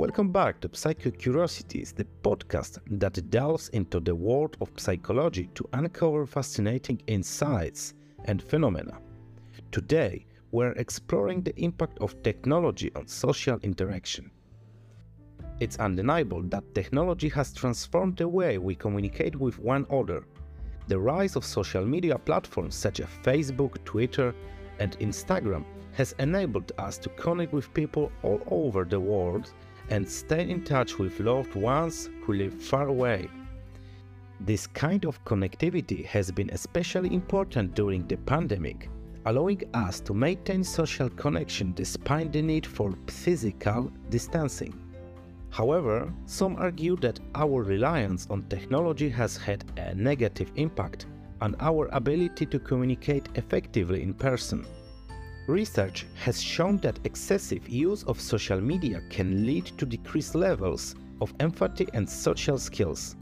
Welcome back to Psycho Curiosities, the podcast that delves into the world of psychology to uncover fascinating insights and phenomena. Today, we're exploring the impact of technology on social interaction. It's undeniable that technology has transformed the way we communicate with one another. The rise of social media platforms such as Facebook, Twitter, and Instagram has enabled us to connect with people all over the world and stay in touch with loved ones who live far away. This kind of connectivity has been especially important during the pandemic, allowing us to maintain social connection despite the need for physical distancing. However, some argue that our reliance on technology has had a negative impact on our ability to communicate effectively in person. Research has shown that excessive use of social media can lead to decreased levels of empathy and social skills,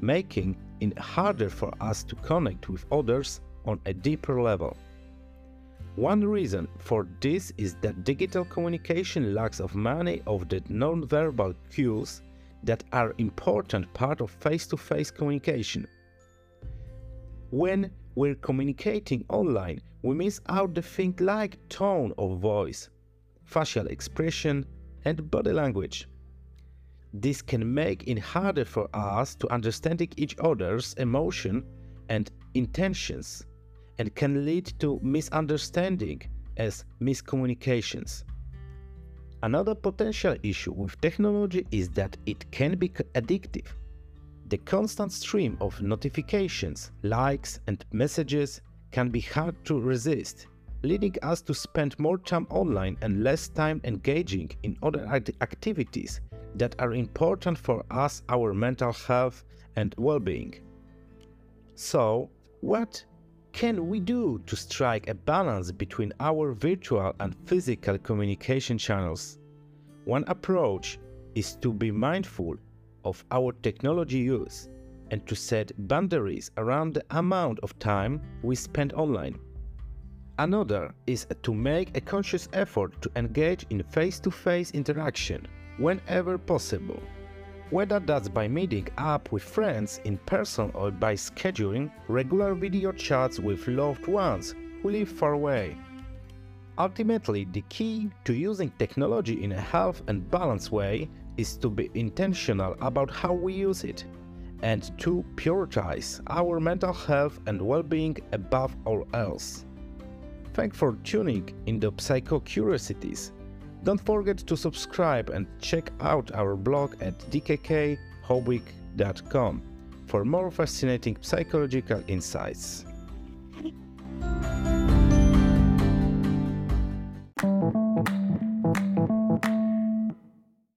making it harder for us to connect with others on a deeper level. One reason for this is that digital communication lacks of many of the non-verbal cues that are important part of face-to-face communication. When we're communicating online, we miss out the things like tone of voice, facial expression, and body language. This can make it harder for us to understand each other's emotion and intentions and can lead to misunderstanding as miscommunications. Another potential issue with technology is that it can be addictive. The constant stream of notifications, likes, and messages can be hard to resist, leading us to spend more time online and less time engaging in other activities that are important for us, our mental health and well-being. So, what can we do to strike a balance between our virtual and physical communication channels? One approach is to be mindful of our technology use and to set boundaries around the amount of time we spend online. Another is to make a conscious effort to engage in face to face interaction whenever possible, whether that's by meeting up with friends in person or by scheduling regular video chats with loved ones who live far away. Ultimately, the key to using technology in a health and balanced way is to be intentional about how we use it and to prioritize our mental health and well-being above all else. Thanks for tuning in the Psycho Curiosities. Don't forget to subscribe and check out our blog at dkkhobic.com for more fascinating psychological insights.